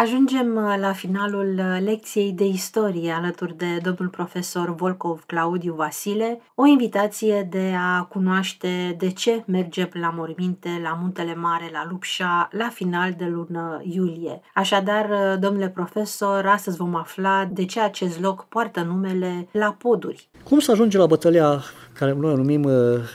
Ajungem uh, la finalul uh, lecției de istorie alături de domnul profesor Volkov Claudiu Vasile, o invitație de a cunoaște de ce mergem la morminte la Muntele Mare, la Lupșa, la final de lună iulie. Așadar, uh, domnule profesor, astăzi vom afla de ce acest loc poartă numele La Poduri. Cum să ajunge la bătălia care noi o numim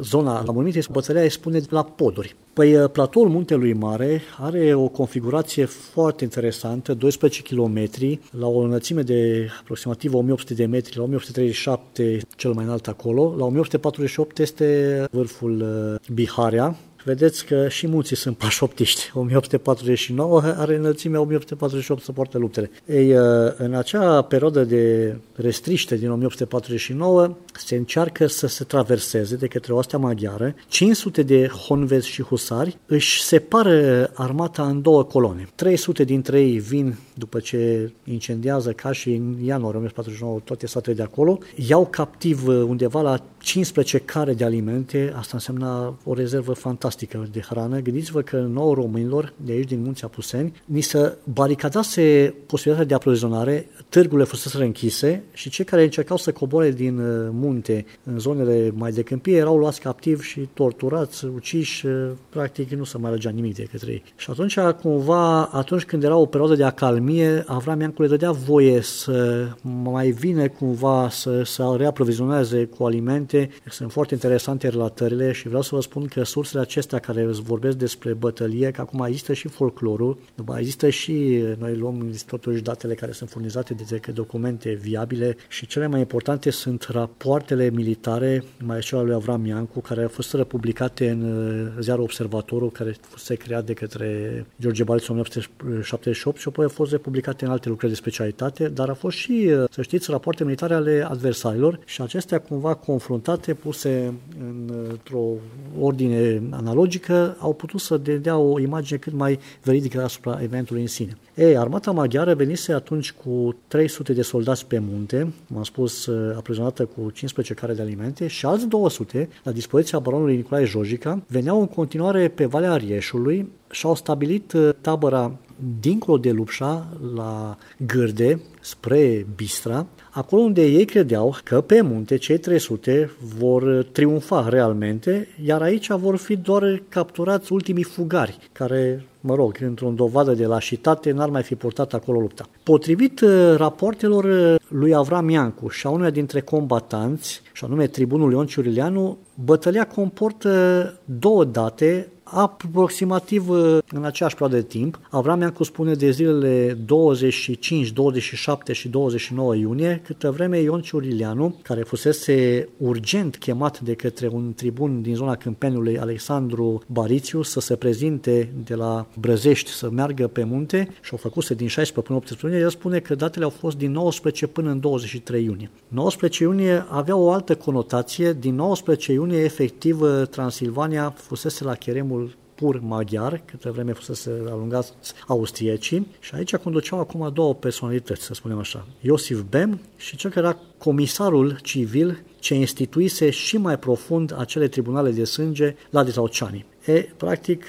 zona la morminte, bătălia spune la poduri. Păi platoul Muntelui Mare are o configurație foarte interesantă, 12 km, la o înălțime de aproximativ 1800 de metri, la 1837 cel mai înalt acolo, la 1848 este vârful Biharea, vedeți că și munții sunt pașoptiști. 1849 are înălțimea 1848 să poartă luptele. Ei, în acea perioadă de restriște din 1849 se încearcă să se traverseze de către oastea maghiară. 500 de honvezi și husari își separă armata în două coloane. 300 dintre ei vin după ce incendiază ca și în ianuarie 1849 toate satele de acolo, iau captiv undeva la 15 care de alimente, asta însemna o rezervă fantastică de hrană. Gândiți-vă că nouă românilor de aici din Munții Apuseni ni se baricadase posibilitatea de aprovizionare, târgurile fusese închise și cei care încercau să coboare din uh, munte în zonele mai de câmpie erau luați captiv și torturați, uciși, uh, practic nu se mai alăgea nimic de către ei. Și atunci, cumva, atunci când era o perioadă de acalmie, Avram Iancu le dădea voie să mai vină cumva să, să reaprovizioneze cu alimente aminte, sunt foarte interesante relatările și vreau să vă spun că sursele acestea care vorbesc despre bătălie, că acum există și folclorul, după există și, noi luăm totuși datele care sunt furnizate de documente viabile și cele mai importante sunt rapoartele militare, mai cel al lui Avram Iancu, care au fost republicate în uh, ziarul Observatorul, care fusese creat de către George Baliț în 1978 și apoi au fost republicate în alte lucrări de specialitate, dar a fost și, uh, să știți, rapoarte militare ale adversarilor și acestea cumva confruntate confruntate, puse într-o ordine analogică, au putut să dea o imagine cât mai veridică asupra eventului în sine. Ei, armata maghiară venise atunci cu 300 de soldați pe munte, m-am spus, aprezonată cu 15 care de alimente, și alți 200, la dispoziția baronului Nicolae Jojica, veneau în continuare pe Valea Rieșului și au stabilit tabăra dincolo de Lupșa, la Gârde, spre Bistra, acolo unde ei credeau că pe munte cei 300 vor triumfa realmente, iar aici vor fi doar capturați ultimii fugari, care, mă rog, într-o dovadă de lașitate, n-ar mai fi purtat acolo lupta. Potrivit uh, rapoartelor uh, lui Avram Iancu și a unuia dintre combatanți, și anume tribunul Ion Ciurileanu, bătălia comportă două date aproximativ uh, în aceeași perioadă de timp. Avram Iancu spune de zilele 25, 27 și 29 iunie, câtă vreme Ion Ciurilianu, care fusese urgent chemat de către un tribun din zona Câmpenului, Alexandru Barițiu, să se prezinte de la Brăzești, să meargă pe munte și o făcuse din 16 până 18 iunie, el spune că datele au fost din 19 până în 23 iunie. 19 iunie avea o altă conotație, din 19 iunie efectiv Transilvania fusese la cheremul pur maghiar, câte vreme fusese alungați austriecii și aici conduceau acum două personalități, să spunem așa, Iosif Bem și cel care era comisarul civil ce instituise și mai profund acele tribunale de sânge la Dezauceani. E, practic,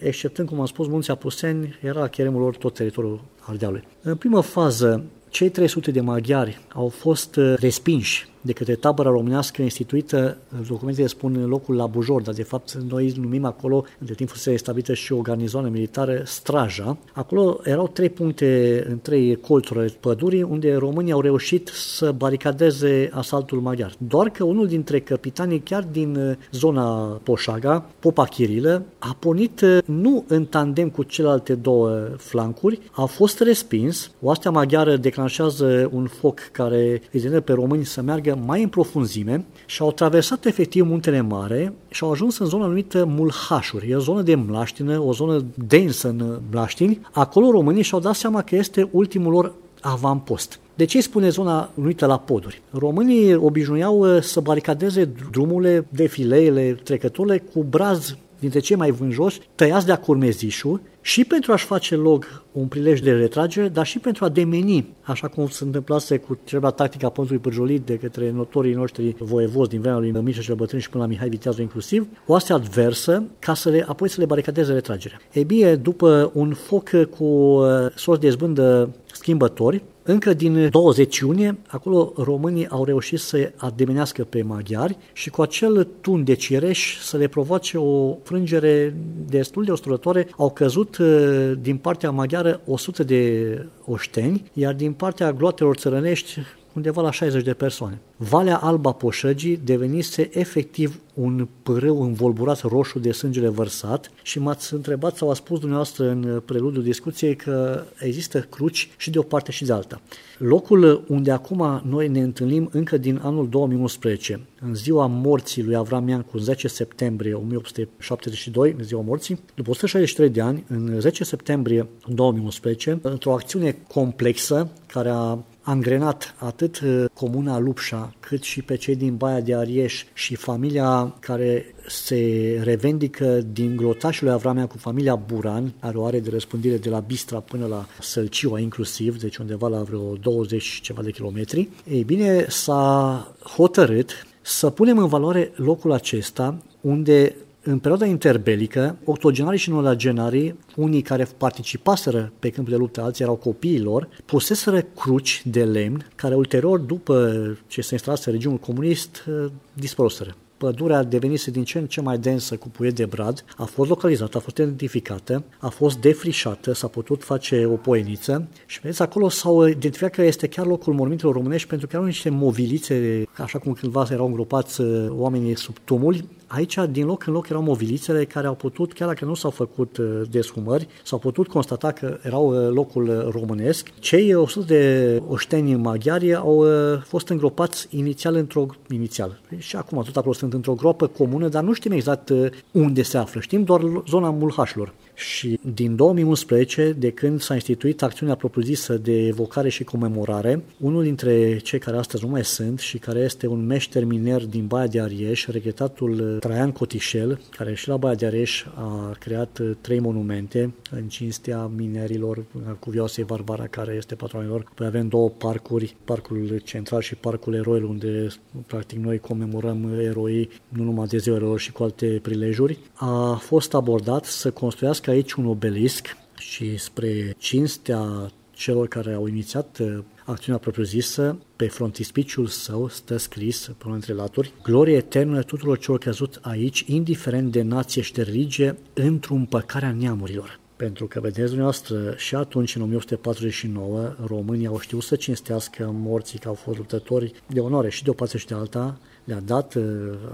exceptând, cum am spus, munții Apuseni, era cheremul lor tot teritoriul Ardealului. În primă fază, cei 300 de maghiari au fost respinși de către tabăra românească instituită, documentele spun în locul la Bujor, dar de fapt noi numim acolo, între timp fusese stabilită și o garnizoană militară, Straja. Acolo erau trei puncte în trei colțuri pădurii unde românii au reușit să baricadeze asaltul maghiar. Doar că unul dintre capitanii, chiar din zona Poșaga, Popa Chirilă, a pornit nu în tandem cu celelalte două flancuri, a fost respins. Oastea maghiară declanșează un foc care îi pe români să meargă meargă mai în profunzime și au traversat efectiv muntele mare și au ajuns în zona numită Mulhașuri. E o zonă de mlaștină, o zonă densă în mlaștini. Acolo românii și-au dat seama că este ultimul lor avampost. De ce spune zona numită la poduri? Românii obișnuiau uh, să baricadeze drumurile, defileele, trecătorile cu braz dintre cei mai vânjoși, tăiați de-a curmezișul și pentru a-și face log un prilej de retragere, dar și pentru a demeni, așa cum se întâmplase cu celebra tactica Păntului Pârjolit de către notorii noștri voievozi din vremea lui Mișa cel Bătrân și până la Mihai Viteazu inclusiv, o astea adversă ca să le, apoi să le baricadeze retragerea. E bine, după un foc cu uh, sorți de zbândă schimbători, încă din 20 iunie, acolo românii au reușit să ademenească pe maghiari și cu acel tun de cireș să le provoace o frângere destul de osturătoare. Au căzut uh, din partea maghiară 100 de oșteni, iar din partea gloatelor țărănești undeva la 60 de persoane. Valea Alba Poșăgii devenise efectiv un pârâu învolburat roșu de sângele vărsat și m-ați întrebat sau a spus dumneavoastră în preludiul discuției că există cruci și de o parte și de alta. Locul unde acum noi ne întâlnim încă din anul 2011, în ziua morții lui Avram Iancu, 10 septembrie 1872, în ziua morții, după 163 de ani, în 10 septembrie 2011, într-o acțiune complexă care a angrenat atât uh, comuna Lupșa, cât și pe cei din Baia de Arieș și familia care se revendică din grotașul lui Avramea cu familia Buran, are o are de răspândire de la Bistra până la Sălciua inclusiv, deci undeva la vreo 20 ceva de kilometri. Ei bine, s-a hotărât să punem în valoare locul acesta unde în perioada interbelică, octogenarii și nonagenarii, unii care participaseră pe câmpul de luptă, alții erau copiilor, puseseră cruci de lemn, care ulterior, după ce se instalase regimul comunist, dispăruseră pădurea devenise din ce în ce mai densă cu puiet de brad, a fost localizată, a fost identificată, a fost defrișată, s-a putut face o poeniță și vedeți, acolo s-au identificat că este chiar locul mormintelor românești pentru că erau niște movilițe, așa cum cândva erau îngropați uh, oamenii sub tumuli, Aici, din loc în loc, erau movilițele care au putut, chiar dacă nu s-au făcut uh, deshumări, s-au putut constata că erau uh, locul românesc. Cei 100 de oșteni maghiari au fost îngropați inițial într-o... inițial. Și acum tot acolo sunt sunt într-o groapă comună, dar nu știm exact uh, unde se află. Știm doar zona mulhașilor. Și din 2011, de când s-a instituit acțiunea propriu-zisă de evocare și comemorare, unul dintre cei care astăzi nu mai sunt și care este un meșter miner din Baia de Arieș, regretatul Traian Cotișel, care și la Baia de Arieș a creat uh, trei monumente în cinstea minerilor cuvioasei Barbara, care este patronilor. Păi avem două parcuri, parcul central și parcul eroilor, unde practic noi comemorăm eroi nu numai de ziua eroilor și cu alte prilejuri. A fost abordat să construiască aici un obelisc și spre cinstea celor care au inițiat uh, acțiunea propriu-zisă, pe frontispiciul său stă scris, pe unul dintre laturi, glorie eternă tuturor celor căzut aici, indiferent de nație și de religie, într-o împăcarea neamurilor. Pentru că, vedeți dumneavoastră, și atunci, în 1849, românii au știut să cinstească morții că au fost luptători de onoare și de o parte și de alta, le-a dat uh,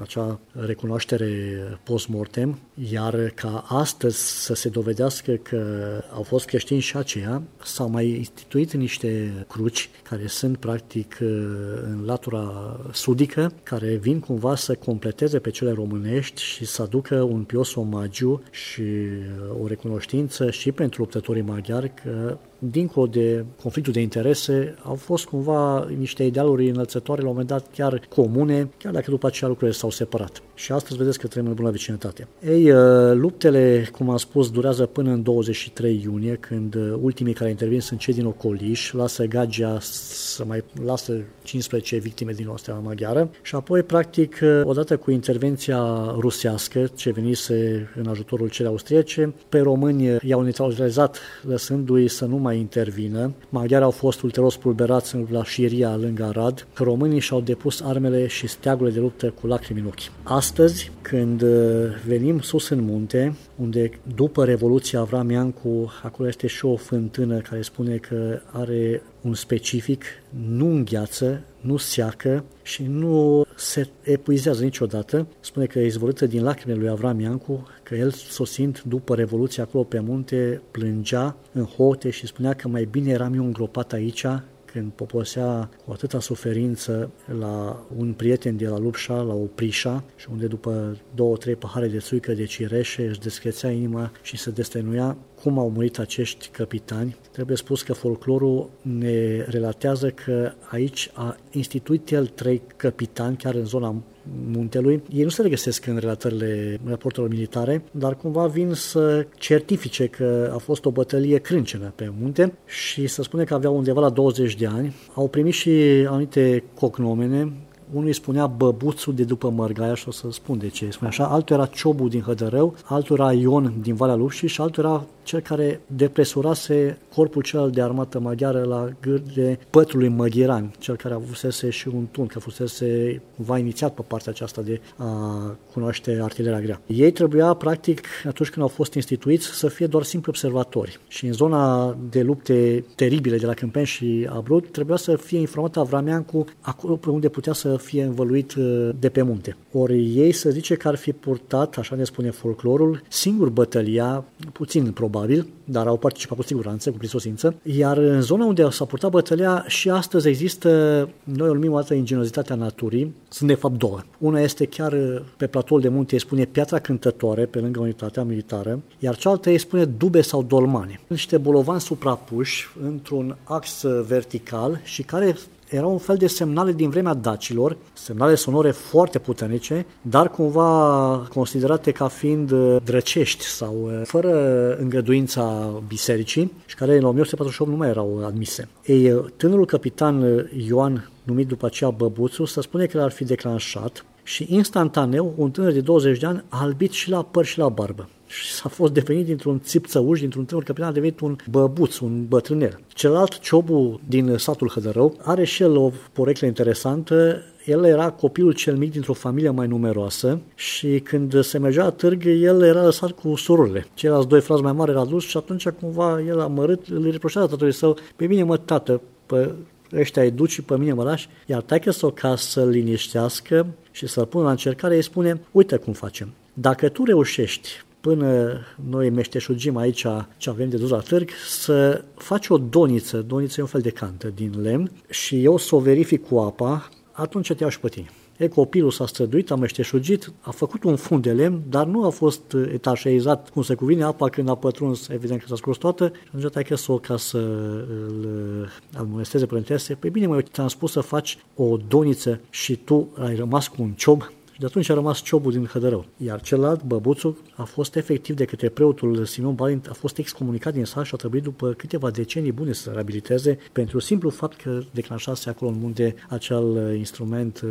acea recunoaștere post-mortem, iar ca astăzi să se dovedească că au fost creștini și aceia, s-au mai instituit niște cruci care sunt practic uh, în latura sudică, care vin cumva să completeze pe cele românești și să aducă un pios omagiu și uh, o recunoștință și pentru luptătorii maghiari că dincolo de conflictul de interese, au fost cumva niște idealuri înălțătoare, la un moment dat chiar comune, chiar dacă după aceea lucrurile s-au separat. Și astăzi vedeți că trăim în bună vecinătate. Ei, uh, luptele, cum am spus, durează până în 23 iunie, când uh, ultimii care intervin sunt cei din Ocoliș, lasă Gagea să mai lasă 15 victime din Ostea maghiară și apoi, practic, uh, odată cu intervenția rusească, ce venise în ajutorul celei austriece, pe români i-au neutralizat, lăsându-i să nu mai intervină. Maghiari au fost ulterior spulberați la Șiria, lângă Arad. Românii și-au depus armele și steagurile de luptă cu lacrimi în ochi. Astăzi, când uh, venim sus în munte, unde după Revoluția Avram Iancu, acolo este și o fântână care spune că are un specific, nu îngheață, nu seacă și nu se epuizează niciodată. Spune că e izvorâtă din lacrimile lui Avram Iancu, că el, sosind după Revoluția acolo pe munte, plângea în hote și spunea că mai bine eram eu îngropat aici când poposea cu atâta suferință la un prieten de la Lupșa, la o prișa, și unde după două, trei pahare de țuică de cireșe își deschețea inima și se destăinuia, cum au murit acești capitani, trebuie spus că folclorul ne relatează că aici a instituit el trei capitani, chiar în zona muntelui. Ei nu se regăsesc în relatările raportelor militare, dar cumva vin să certifice că a fost o bătălie crâncenă pe munte și să spune că aveau undeva la 20 de ani. Au primit și anumite cognomene, unul îi spunea băbuțul de după Mărgaia și o să spun de ce îi spunea așa, altul era Ciobu din Hădărău, altul era Ion din Valea Lupșii și altul era cel care depresurase corpul celălalt de armată maghiară la gârde pătrului Măghiran, cel care avusese și un tun, că fusese va inițiat pe partea aceasta de a cunoaște artileria grea. Ei trebuia, practic, atunci când au fost instituiți, să fie doar simpli observatori. Și în zona de lupte teribile de la Câmpeni și Abrud, trebuia să fie informat Avrameancu acolo pe unde putea să fie învăluit uh, de pe munte. Ori ei să zice că ar fi purtat, așa ne spune folclorul, singur bătălia, puțin probabil, dar au participat cu siguranță, cu prisosință, iar în zona unde s-a purtat bătălia și astăzi există, noi o numim o dată ingenozitatea naturii, sunt de fapt două. Una este chiar uh, pe platoul de munte, îi spune piatra cântătoare, pe lângă unitatea militară, iar cealaltă îi spune dube sau dolmane. Niște bolovani suprapuși într-un ax vertical și care era un fel de semnale din vremea dacilor, semnale sonore foarte puternice, dar cumva considerate ca fiind uh, drăcești sau uh, fără îngăduința bisericii și care în 1848 nu mai erau admise. Ei, uh, tânărul capitan Ioan, numit după aceea Băbuțu, să spune că l-ar fi declanșat și instantaneu un tânăr de 20 de ani a albit și la păr și la barbă și s-a fost devenit dintr-un țipțăuș, dintr-un tânăr capitan, a devenit un băbuț, un bătrânel. Celălalt, Ciobu din satul Hădărău, are și el o poreclă interesantă. El era copilul cel mic dintr-o familie mai numeroasă și când se mergea la târg, el era lăsat cu surorile. Ceilalți doi frați mai mari erau adus și atunci cumva el a mărit, îl reproșează tatălui său, pe mine mă tată, pe ăștia îi duci și pe mine mă lași, iar taică să ca să-l liniștească și să-l pună la încercare, îi spune, uite cum facem. Dacă tu reușești până noi meșteșugim aici ce avem de dus la târg, să faci o doniță, doniță e un fel de cantă din lemn și eu să o verific cu apa, atunci te iau și pe tine. E, copilul s-a străduit, a meșteșugit, a făcut un fund de lemn, dar nu a fost etașeizat cum se cuvine apa când a pătruns, evident că s-a scurs toată, și atunci ai că ca să îl admonesteze părintese, păi bine, mai te-am spus să faci o doniță și tu ai rămas cu un ciob, și de atunci a rămas ciobul din Hădărău. Iar celălalt, băbuțul, a fost efectiv de către preotul Simeon Balint, a fost excomunicat din sat și a trebuit după câteva decenii bune să reabiliteze pentru simplu fapt că declanșase acolo în munte acel uh, instrument, uh,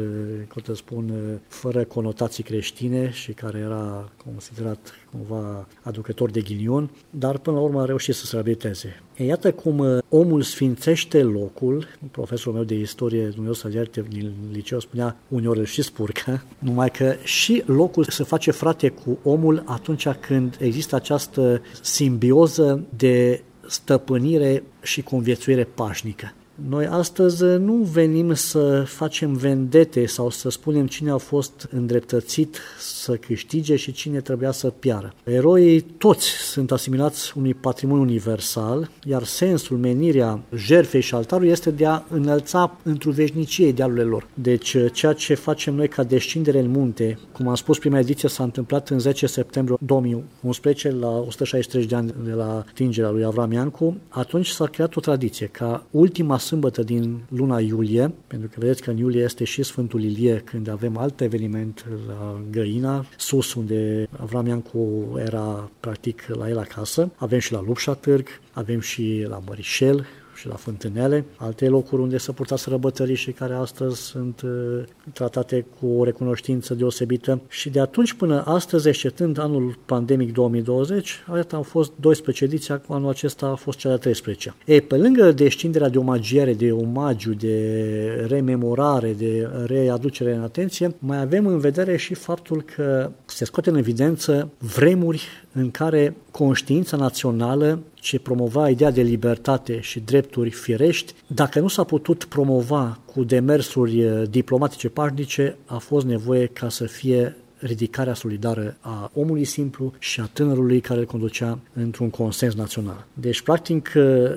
cum te spun, uh, fără conotații creștine și care era considerat cumva aducător de ghinion, dar până la urmă a reușit să se reabiliteze. E iată cum uh, omul sfințește locul, profesorul meu de istorie, Dumnezeu să ierte, din liceu spunea uneori și spurcă, numai că și locul se face frate cu omul atunci când există această simbioză de stăpânire și conviețuire pașnică. Noi astăzi nu venim să facem vendete sau să spunem cine a fost îndreptățit să câștige și cine trebuia să piară. Eroii toți sunt asimilați unui patrimoniu universal, iar sensul, menirea jerfei și altarului este de a înălța într-o veșnicie idealurile lor. Deci ceea ce facem noi ca descindere în munte, cum am spus, prima ediție s-a întâmplat în 10 septembrie 2011, la 163 de ani de la tingerea lui Avram Iancu, atunci s-a creat o tradiție ca ultima sâmbătă din luna iulie, pentru că vedeți că în iulie este și Sfântul Ilie, când avem alt eveniment la Găina, sus unde Avram Iancu era practic la el acasă. Avem și la Lupșa Târg, avem și la Mărișel, și la Fântânele, alte locuri unde se purta sărbătorii și care astăzi sunt uh, tratate cu o recunoștință deosebită. Și de atunci până astăzi, exceptând anul pandemic 2020, atât au fost 12 ediții, anul acesta a fost cea de 13 Ei, pe lângă descinderea de omagiere, de omagiu, de rememorare, de readucere în atenție, mai avem în vedere și faptul că se scoate în evidență vremuri în care conștiința națională ce promova ideea de libertate și drepturi firești, dacă nu s-a putut promova cu demersuri eh, diplomatice pașnice, a fost nevoie ca să fie ridicarea solidară a omului simplu și a tânărului care îl conducea într-un consens național. Deci, practic,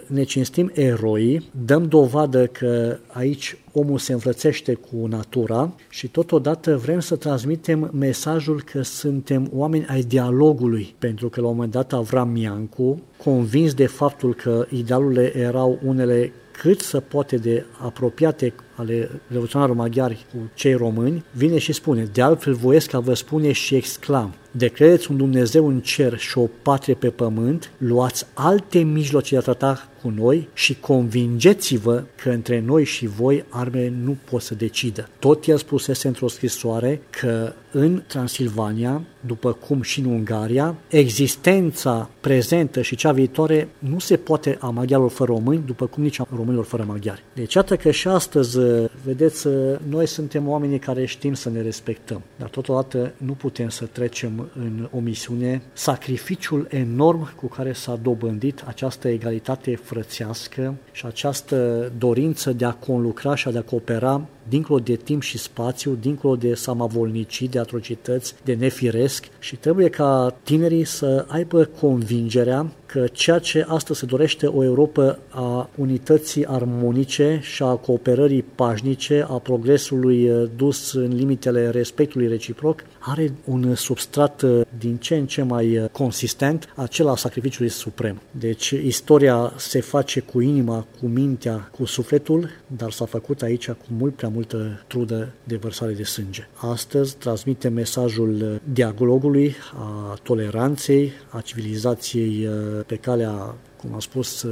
ne cinstim eroii, dăm dovadă că aici omul se învățește cu natura și totodată vrem să transmitem mesajul că suntem oameni ai dialogului, pentru că la un moment dat Avram Iancu, convins de faptul că idealurile erau unele cât să poate de apropiate ale revoluționarilor maghiari cu cei români, vine și spune, de altfel voiesc a vă spune și exclam, de credeți un Dumnezeu în cer și o patrie pe pământ, luați alte mijloace de a trata cu noi și convingeți-vă că între noi și voi armele nu pot să decidă. Tot el spusese într-o scrisoare că în Transilvania, după cum și în Ungaria, existența prezentă și cea viitoare nu se poate a maghiarilor fără români, după cum nici a românilor fără maghiari. Deci iată că și astăzi, vedeți, noi suntem oamenii care știm să ne respectăm, dar totodată nu putem să trecem în omisiune. Sacrificiul enorm cu care s-a dobândit această egalitate frățească și această dorință de a conlucra și de a coopera dincolo de timp și spațiu, dincolo de samavolnicii, de atrocități, de nefiresc și trebuie ca tinerii să aibă convingerea că ceea ce astăzi se dorește o Europa a unității armonice și a cooperării pașnice, a progresului eh, dus în limitele respectului reciproc, are un substrat eh, din ce în ce mai eh, consistent, acela sacrificiului suprem. Deci istoria se face cu inima, cu mintea, cu sufletul, dar s-a făcut aici cu mult prea multă trudă de vărsare de sânge. Astăzi transmite mesajul dialogului, a toleranței, a civilizației pe calea cum am spus,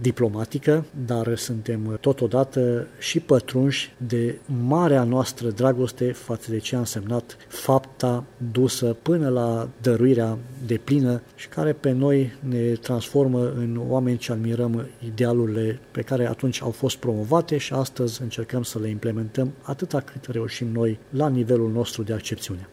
diplomatică, dar suntem totodată și pătrunși de marea noastră dragoste față de ce a însemnat fapta dusă până la dăruirea de plină și care pe noi ne transformă în oameni ce admirăm idealurile pe care atunci au fost promovate și astăzi încercăm să le implementăm atâta cât reușim noi la nivelul nostru de accepțiune.